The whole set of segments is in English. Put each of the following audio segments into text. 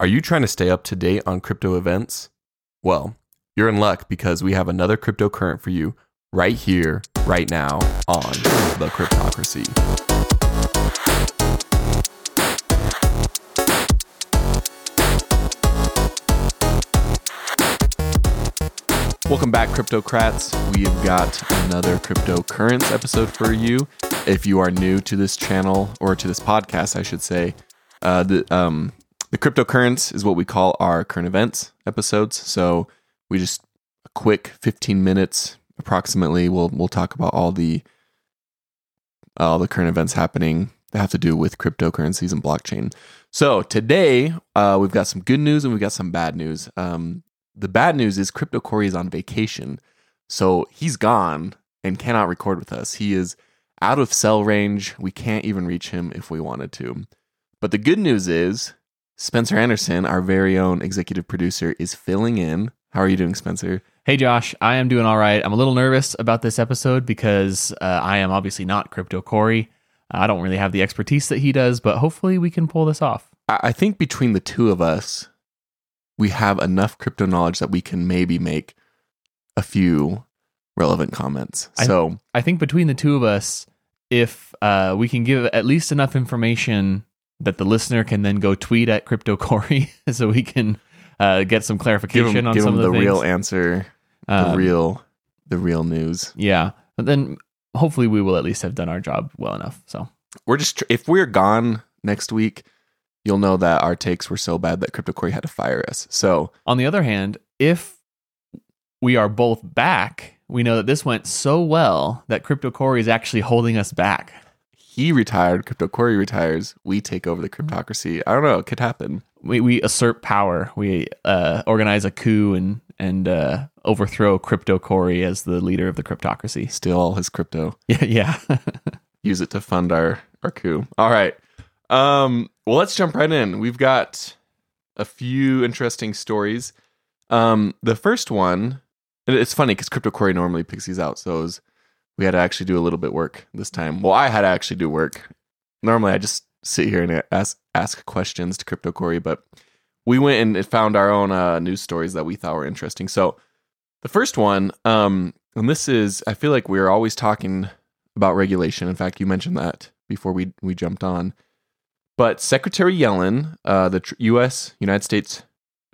Are you trying to stay up to date on crypto events? Well, you're in luck because we have another cryptocurrent for you right here, right now on The Cryptocracy. Welcome back, Cryptocrats. We've got another cryptocurrents episode for you. If you are new to this channel or to this podcast, I should say, uh, the um, the cryptocurrents is what we call our current events episodes. So we just a quick 15 minutes approximately. We'll we'll talk about all the all the current events happening that have to do with cryptocurrencies and blockchain. So today uh, we've got some good news and we've got some bad news. Um, the bad news is Crypto Cory is on vacation, so he's gone and cannot record with us. He is out of cell range. We can't even reach him if we wanted to. But the good news is Spencer Anderson, our very own executive producer, is filling in. How are you doing, Spencer? Hey Josh, I am doing all right. I'm a little nervous about this episode because uh, I am obviously not Crypto Cory. I don't really have the expertise that he does, but hopefully we can pull this off. I think between the two of us, we have enough crypto knowledge that we can maybe make a few relevant comments. I- So I think between the two of us, if uh, we can give at least enough information that the listener can then go tweet at Crypto Cory so we can uh, get some clarification him, on give some him of the, the, real answer, the Um, real, the real news. Yeah. But then hopefully we will at least have done our job well enough. So We're just tr- if we're gone next week, you'll know that our takes were so bad that Crypto Cory had to fire us. So On the other hand, if we are both back, we know that this went so well that Crypto Cory is actually holding us back. He retired, Crypto Cory retires, we take over the cryptocracy. I don't know, it could happen. We, we assert power. We uh, organize a coup and and uh, overthrow Crypto Cory as the leader of the cryptocracy. Steal all his crypto. Yeah, yeah. use it to fund our our coup. All right. Um well let's jump right in. We've got a few interesting stories. Um the first one and it's funny cuz Crypto Cory normally picks these out so it was, we had to actually do a little bit work this time. Well, I had to actually do work. Normally I just sit here and ask ask questions to Crypto Cory, but we went and found our own uh, news stories that we thought were interesting. So the first one, um, and this is, I feel like we're always talking about regulation. In fact, you mentioned that before we we jumped on. But Secretary Yellen, uh, the tr- U.S. United States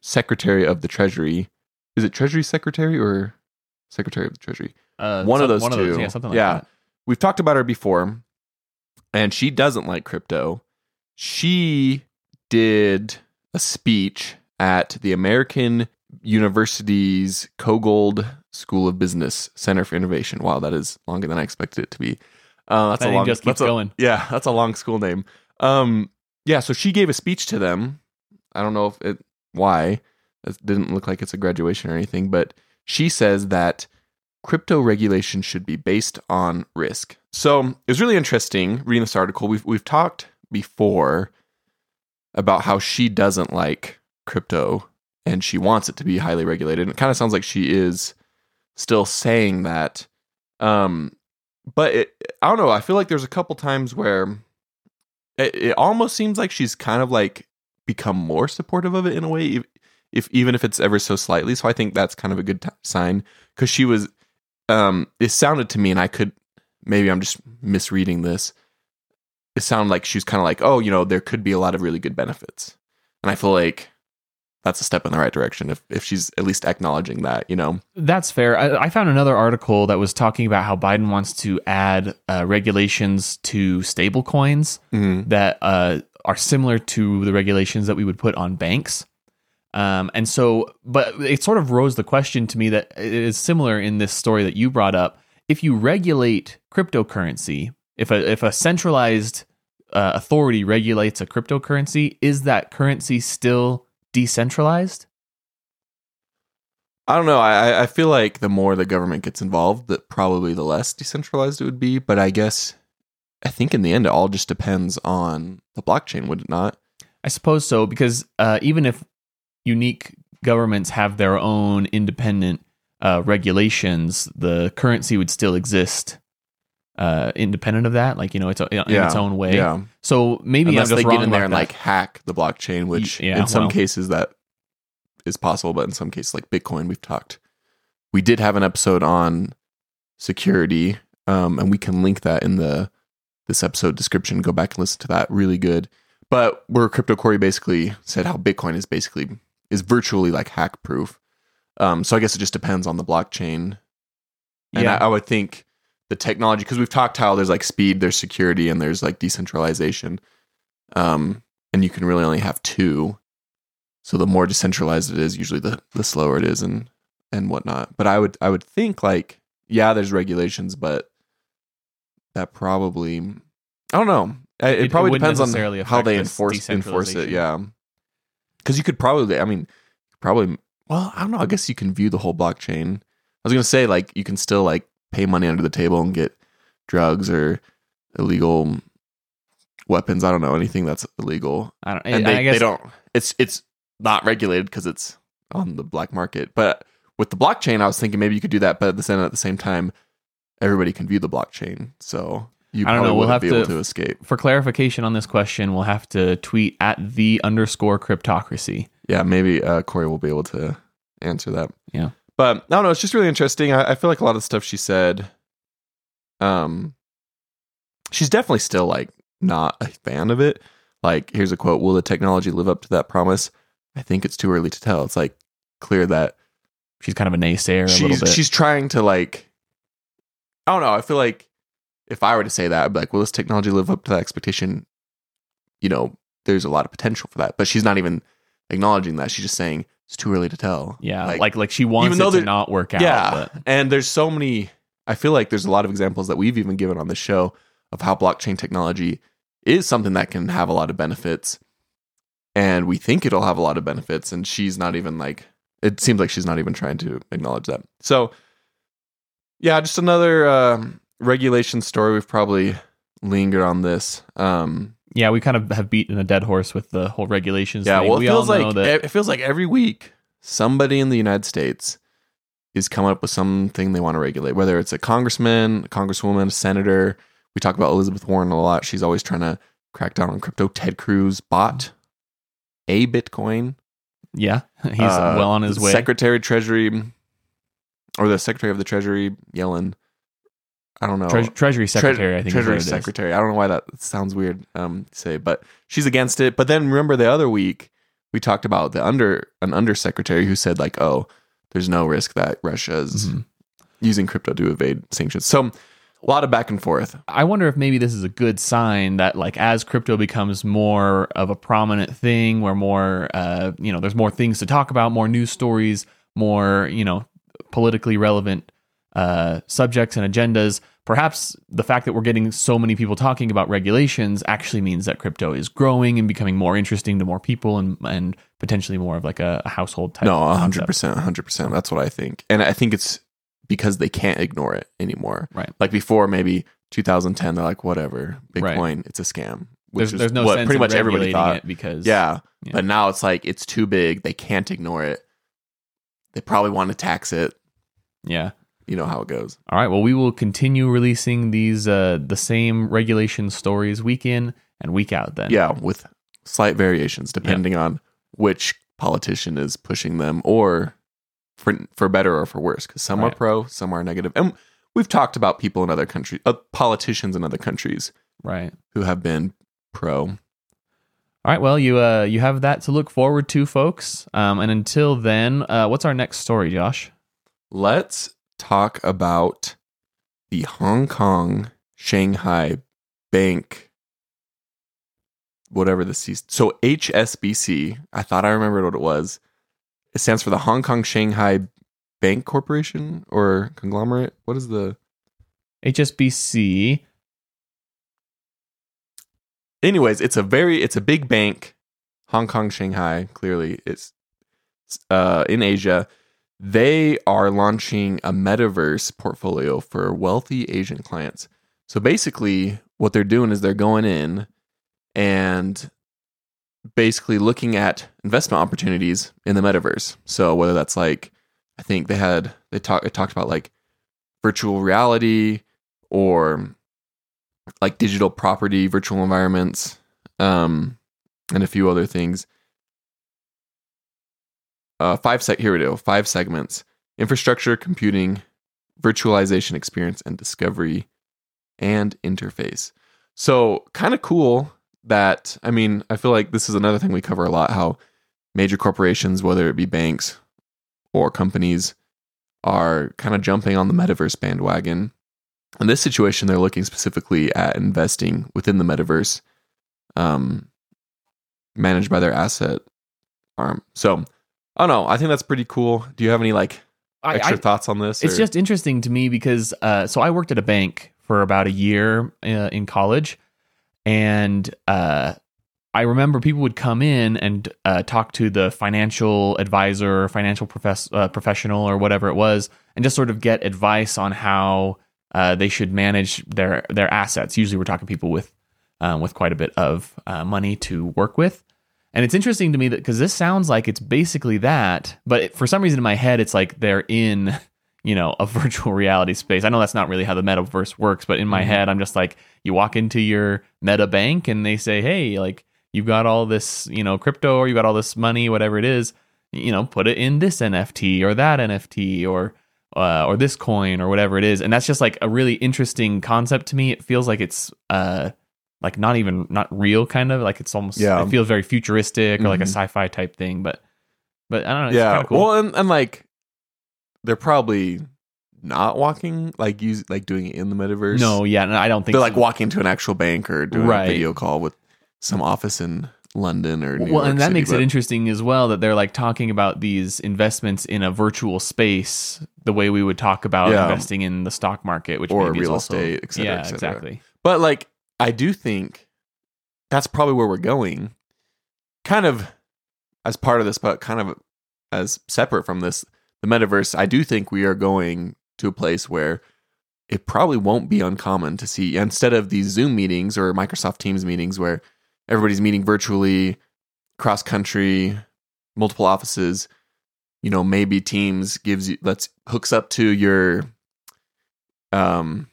Secretary of the Treasury, is it Treasury Secretary or Secretary of the Treasury? Uh, One of those one two. yeah, something like Yeah. that. We've talked about her before, and she doesn't like crypto. She did a speech at the American University's Kogod School of Business Center for Innovation. Wow, that is longer than I expected it to be. Uh, that's That a long. just keeps that's a- going. yeah, that's a long school name. Um, yeah, so she gave a speech to them. I don't know if it why. It didn't look like it's a graduation or anything, but she says that crypto regulation should be based on risk. So it was really interesting reading this article. We've we've talked before about how she doesn't like crypto and she wants it to be highly regulated. And it kind of sounds like she is still saying that. Um, but it, I don't know. I feel like there's a couple times where it, it almost seems like she's kind of like become more supportive of it in a way, if, if even if it's ever so slightly. So I think that's kind of a good t- sign because she was. Um, it sounded to me, and I could maybe I'm just misreading this. It sounded like she was kind of like, oh, you know, there could be a lot of really good benefits, and I feel like that's a step in the right direction if if she's at least acknowledging that, you know. That's fair. I, I found another article that was talking about how Biden wants to add uh, regulations to stablecoins Mm-hmm. that uh, are similar to the regulations that we would put on banks. Um, and so, but it sort of rose the question to me that it is similar in this story that you brought up. If you regulate cryptocurrency, if a if a centralized uh, authority regulates a cryptocurrency, is that currency still decentralized? I don't know. I I feel like the more the government gets involved, that probably the less decentralized it would be. But I guess I think in the end, it all just depends on the blockchain, would it not? I suppose so, because uh, even if unique governments have their own independent uh, regulations, the currency would still exist uh, independent of that. Like you know, it's a, in Yeah. its own way. Yeah. So maybe Unless I'm they just get in there and that. like hack the blockchain, which yeah, in some well. cases that is possible, but in some cases like Bitcoin, we've talked. We did have an episode on security, um, and we can link that in the this episode description. Go back and listen to that. Really good. But where Crypto Cory basically said how Bitcoin is basically is virtually like hack proof. Um, so I guess it just depends on the blockchain. And Yeah. I, I would think the technology because we've talked how there's like speed, there's security, and there's like decentralization. Um, and you can really only have two. So the more decentralized it is, usually the the slower it is, and and whatnot. But I would I would think like yeah, there's regulations, but that probably I don't know. It, it It- it probably depends on how they enforce enforce it. Yeah, because you could probably I mean probably well I don't know. I guess you can view the whole blockchain. I was gonna say like you can still like pay money under the table and get drugs or illegal weapons. I don't know anything that's illegal I don't. and I they, guess they don't it's it's not regulated because it's on the black market but with the blockchain i was thinking maybe you could do that but at the same at the same time everybody can view the blockchain so you I don't know, we'll have be able to- to escape for clarification on this question, we'll have to tweet at the underscore cryptocracy. yeah maybe uh, cory will be able to answer that Yeah. but i don't know it's just really interesting I, I feel like a lot of the stuff she said um she's definitely still like not a fan of it like here's a quote will the technology live up to that promise i think it's too early to tell it's like clear that She's kind of a naysayer a she's little bit. she's trying to like I don't know. I feel like if I were to say that, I'd be like, will this technology live up to that expectation? You know, there's a lot of potential for that. But she's not even acknowledging that. She's just saying it's too early to tell. yeah, like, like she wants even though it to not work out. yeah. but And there's so many I feel like there's a lot of examples that we've even given on the show of how blockchain technology is something that can have a lot of benefits. And we think it'll have a lot of benefits. And she's not even like it seems like she's not even trying to acknowledge that. So yeah, just another um, regulation story. We've probably lingered on this. Um, yeah, we kind of have beaten a dead horse with the whole regulations. yeah, thing. well, it we feels like that. it feels like every week somebody in the United States is coming up with something they want to regulate, whether it's a congressman, a congresswoman, a senator. We talk about Elizabeth Warren a lot. She's always trying to crack down on crypto. Ted Cruz bought a Bitcoin. yeah, he's Uh, well on his way. Secretary of Treasury, or the Secretary of the Treasury, Yellen. I don't know. Treas- Treasury Tre- Secretary, I think. Treasury is what it is. Secretary. I don't know why that sounds weird um, to say, but she's against it. But then remember the other week we talked about the under an undersecretary who said like, oh, there's no risk that Russia is Mhm. using crypto to evade sanctions. So a lot of back and forth. I wonder if maybe this is a good sign that like as crypto becomes more of a prominent thing where more uh you know there's more things to talk about more news stories more you know politically relevant uh subjects and agendas perhaps the fact that we're getting so many people talking about regulations actually means that crypto is growing and becoming more interesting to more people and and potentially more of like a, a household type No, hundred percent, hundred percent. That's what I think, and I think it's because they can't ignore it anymore. Right. Like before, maybe 2010, they're like, whatever, Right. Bitcoin, it's a scam. there's, Which is there's no what sense pretty much everybody thought. because Yeah. Yeah. But now it's like it's too big. They can't ignore it. They probably want to tax it. yeah You know how it goes. All right. Well, we will continue releasing these uh, the same regulation stories week in and week out. Then, Yeah, with slight variations depending on which politician is pushing them or for for better or for worse cuz some are pro, some are negative. And we've talked about people in other countries, uh, politicians in other countries right. who have been pro. All right. Well, you uh, you have that to look forward to, folks. Um, and until then, uh, what's our next story, Josh? Let's talk about the Hong Kong Shanghai Bank, whatever the C. So HSBC. I thought I remembered what it was. It stands for the Hong Kong Shanghai Bank Corporation or conglomerate. What is the? HSBC. Anyways, it's a very it's a big bank. Hong Kong Shanghai. Clearly, it's uh, in Asia. They are launching a metaverse portfolio for wealthy Asian clients. So basically, what they're doing is they're going in and basically looking at investment opportunities in the metaverse. So whether that's like, I think they had they talked talked about like virtual reality or like digital property, virtual environments, um, and a few other things. Uh, five sec here we go. Five segments: infrastructure, computing, virtualization, experience, and discovery, and interface. So kind of cool that I mean I feel like this is another thing we cover a lot. How major corporations, whether it be banks or companies, are kind of jumping on the metaverse bandwagon. In this situation, they're looking specifically at investing within the metaverse, um, managed by their asset arm. So, I don't know. I think that's pretty cool. Do you have any like extra I, thoughts on this? it's or- just interesting to me because uh, so I worked at a bank for about a year uh, in college, and uh, I remember people would come in and uh, talk to the financial advisor, or financial profess- uh, professional, or whatever it was, and just sort of get advice on how uh, they should manage their their assets. Usually, we're talking people with um, with quite a bit of uh, money to work with. And it's interesting to me that because this sounds like it's basically that, but it, for some reason in my head, it's like they're in, you know, a virtual reality space. I know that's not really how the metaverse works, but in my Mhm. head, I'm just like, you walk into your meta bank and they say, hey, like, you've got all this, you know, crypto or you got all this money, whatever it is, you know, put it in this NFT or that NFT or, uh, or this coin or whatever it is. And that's just like a really interesting concept to me. It feels like it's, uh, like not even not real kind of like it's almost Yeah. it feels very futuristic or like a Mhm. sci-fi type thing but but i don't know it's yeah. cool Well, and, and like they're probably not walking like use like doing it in the metaverse. no yeah no, i don't think they're like walking to an actual bank or doing Right. a video call with some office in London or New well York and that City, makes but- it interesting as well that they're like talking about these investments in a virtual space the way we would talk about Yeah. investing in the stock market which Or maybe is real also, estate, et cetera, yeah et cetera. exactly But like, I do think that's probably where we're going. Kind of as part of this, but kind of as separate from this, the metaverse. I do think we are going to a place where it probably won't be uncommon to see instead of these Zoom meetings or Microsoft Teams meetings where everybody's meeting virtually, cross country, multiple offices. You know, maybe Teams gives you let's hooks up to your um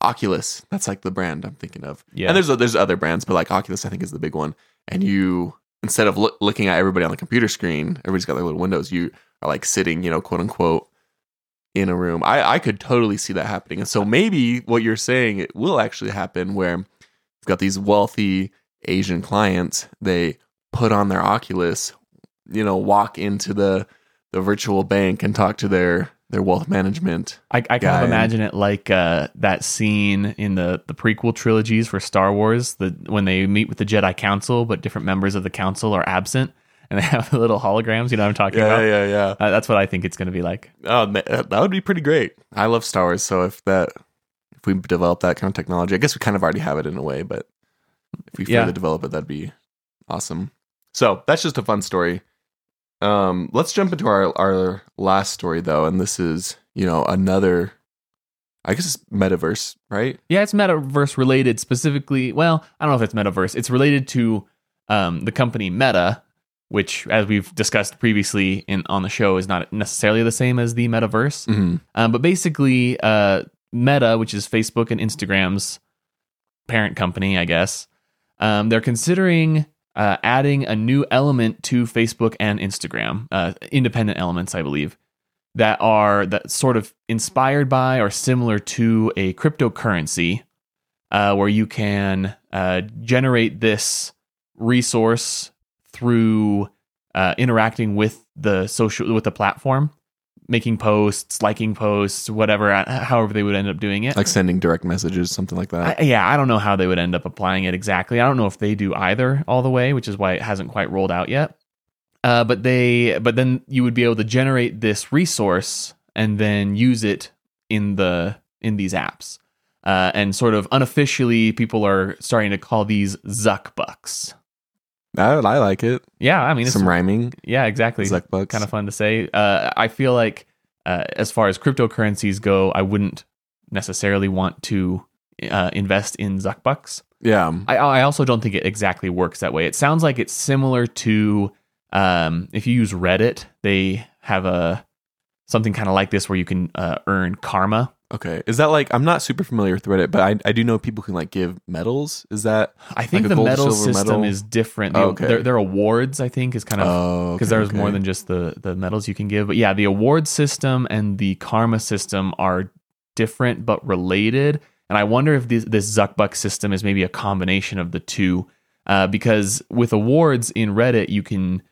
Oculus. That's like the brand I'm thinking of. yeah And there's there's other brands, but like Oculus, I think is the big one. And you instead of loo- looking at everybody on the computer screen, everybody's got their little windows. You are like sitting, you know, quote unquote, in a room. I I could totally see that happening. And so maybe what you're saying it will actually happen where you've got these wealthy Asian clients. They put on their Oculus, you know, walk into the the virtual bank and talk to their their wealth management. I, I kind of imagine it like uh, that scene in the, the prequel trilogies for Star Wars, the when they meet with the Jedi Council, but different members of the council are absent, and they have the little holograms. You know what I'm talking about? yeah, yeah. Uh, that's what I think it's going to be like. Oh, ma- that would be pretty great. I love Star Wars, so if that if we develop that kind of technology, I guess we kind of already have it in a way, but if we Yeah. further develop it, that'd be awesome. So that's just a fun story. Um, let's jump into our our last story though, and this is you know another, I guess it's metaverse, right? Yeah, it's metaverse related specifically. Well, I don't know if it's metaverse. It's related to um, the company Meta, which, as we've discussed previously in on the show, is not necessarily the same as the metaverse. Mm-hmm. Um, but basically, uh, Meta, which is Facebook and Instagram's parent company, I guess, um, they're considering uh, adding a new element to Facebook and Instagram, uh, independent elements, I believe, that are that sort of inspired by or similar to a cryptocurrency, uh, where you can uh, generate this resource through uh, interacting with the social with the platform making posts, liking posts, whatever, uh, however they would end up doing it. Like sending direct messages, something like that. I, yeah, I don't know how they would end up applying it exactly. I don't know if they do either all the way, which is why it hasn't quite rolled out yet. Uh, but they, but then you would be able to generate this resource and then use it in the in these apps. Uh, and sort of unofficially, people are starting to call these Zuck bucks. I, I like it. Yeah, I mean, it's, Some rhyming. yeah, exactly. Zuck bucks. kind of fun to say. Uh, I feel like uh, as far as cryptocurrencies go, I wouldn't necessarily want to uh, invest in Zuckbucks. Yeah. I, I also don't think it exactly works that way. It sounds like it's similar to um, if you use Reddit, they have a something kind of like this where you can uh, earn karma. Okay. Is that like I'm not super familiar with Reddit, but I, I do know people can like give medals. Is that I think Like the gold, medal system medal? is different. The, Oh, okay. their, their awards, I think, is kind of oh because there's more than just the the medals you can give. But yeah, the award system and the karma system are different but related. And I wonder if this, this Zuckbuck system is maybe a combination of the two. Uh, because with awards in Reddit, you can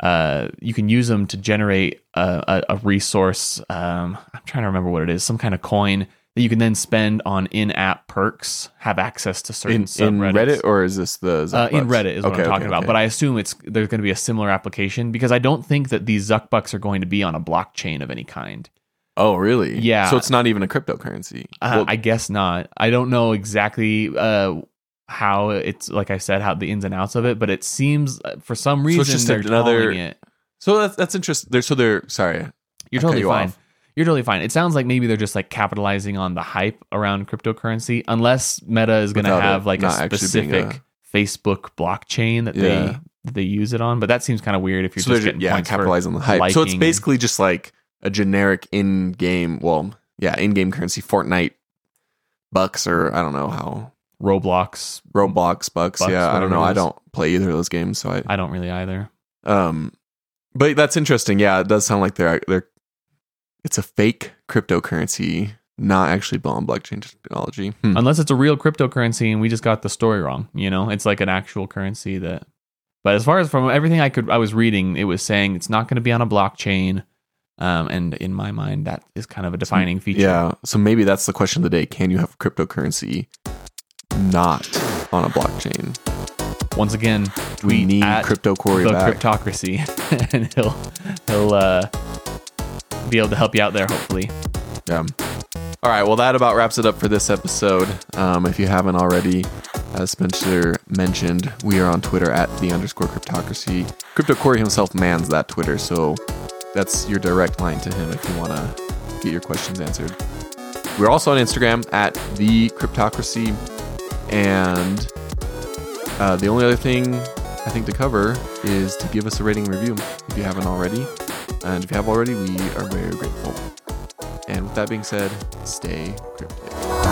uh, you can use them to generate a, a, a resource. Um, I'm trying to remember what it is, some kind of coin that you can then spend on in-app perks, have access to certain in, in. Reddit or is this the Uh, in Reddit is what Okay, I'm talking okay, about, okay. but I assume it's there's going to be a similar application because I don't think that these Zuckbucks are going to be on a blockchain of any kind. oh really? Yeah. So it's not even a cryptocurrency. Uh, Well, I guess not. I don't know exactly uh, how it's like I said how the ins and outs of it, but it seems uh, for some reason just they're another- it. so that's that's interesting. They're, so they're sorry. You're I totally you fine. off. You're totally fine. It sounds like maybe they're just like capitalizing on the hype around cryptocurrency, unless Meta is going to it have like a not actually being specific Facebook blockchain that Yeah. they that they use it on. But that seems kind of weird if you're So just getting yeah capitalizing on the hype. So it's basically just like a generic in-game. Well, yeah, in-game currency. Fortnite bucks or I don't know how Roblox. Roblox bucks. Bucks, yeah, I don't know. I don't play either of those games, so I I don't really either. Um, but that's interesting. Yeah, it does sound like they're they're it's a fake cryptocurrency, not actually built on blockchain technology. Hmm. Unless it's a real cryptocurrency and we just got the story wrong. You know, it's like an actual currency that. But as far as from everything I could, I was reading, it was saying it's not going to be on a blockchain. Um, and in my mind, that is kind of a defining feature. Yeah, so maybe that's the question of the day: Can you have cryptocurrency not on a blockchain? Once again, Do we need crypto Cory the back? cryptocracy, and he'll he'll uh, be able to help you out there. Hopefully, Yeah. All right. Well, that about wraps it up for this episode. Um, if you haven't already, as Spencer mentioned, we are on Twitter at the underscore cryptocracy. Crypto Cory himself mans that Twitter, so that's your direct line to him if you want to get your questions answered. We're also on Instagram at the cryptocracy, and uh, the only other thing I think to cover is to give us a rating review if you haven't already. And if you have already, we are very grateful. And with that being said, stay cryptic.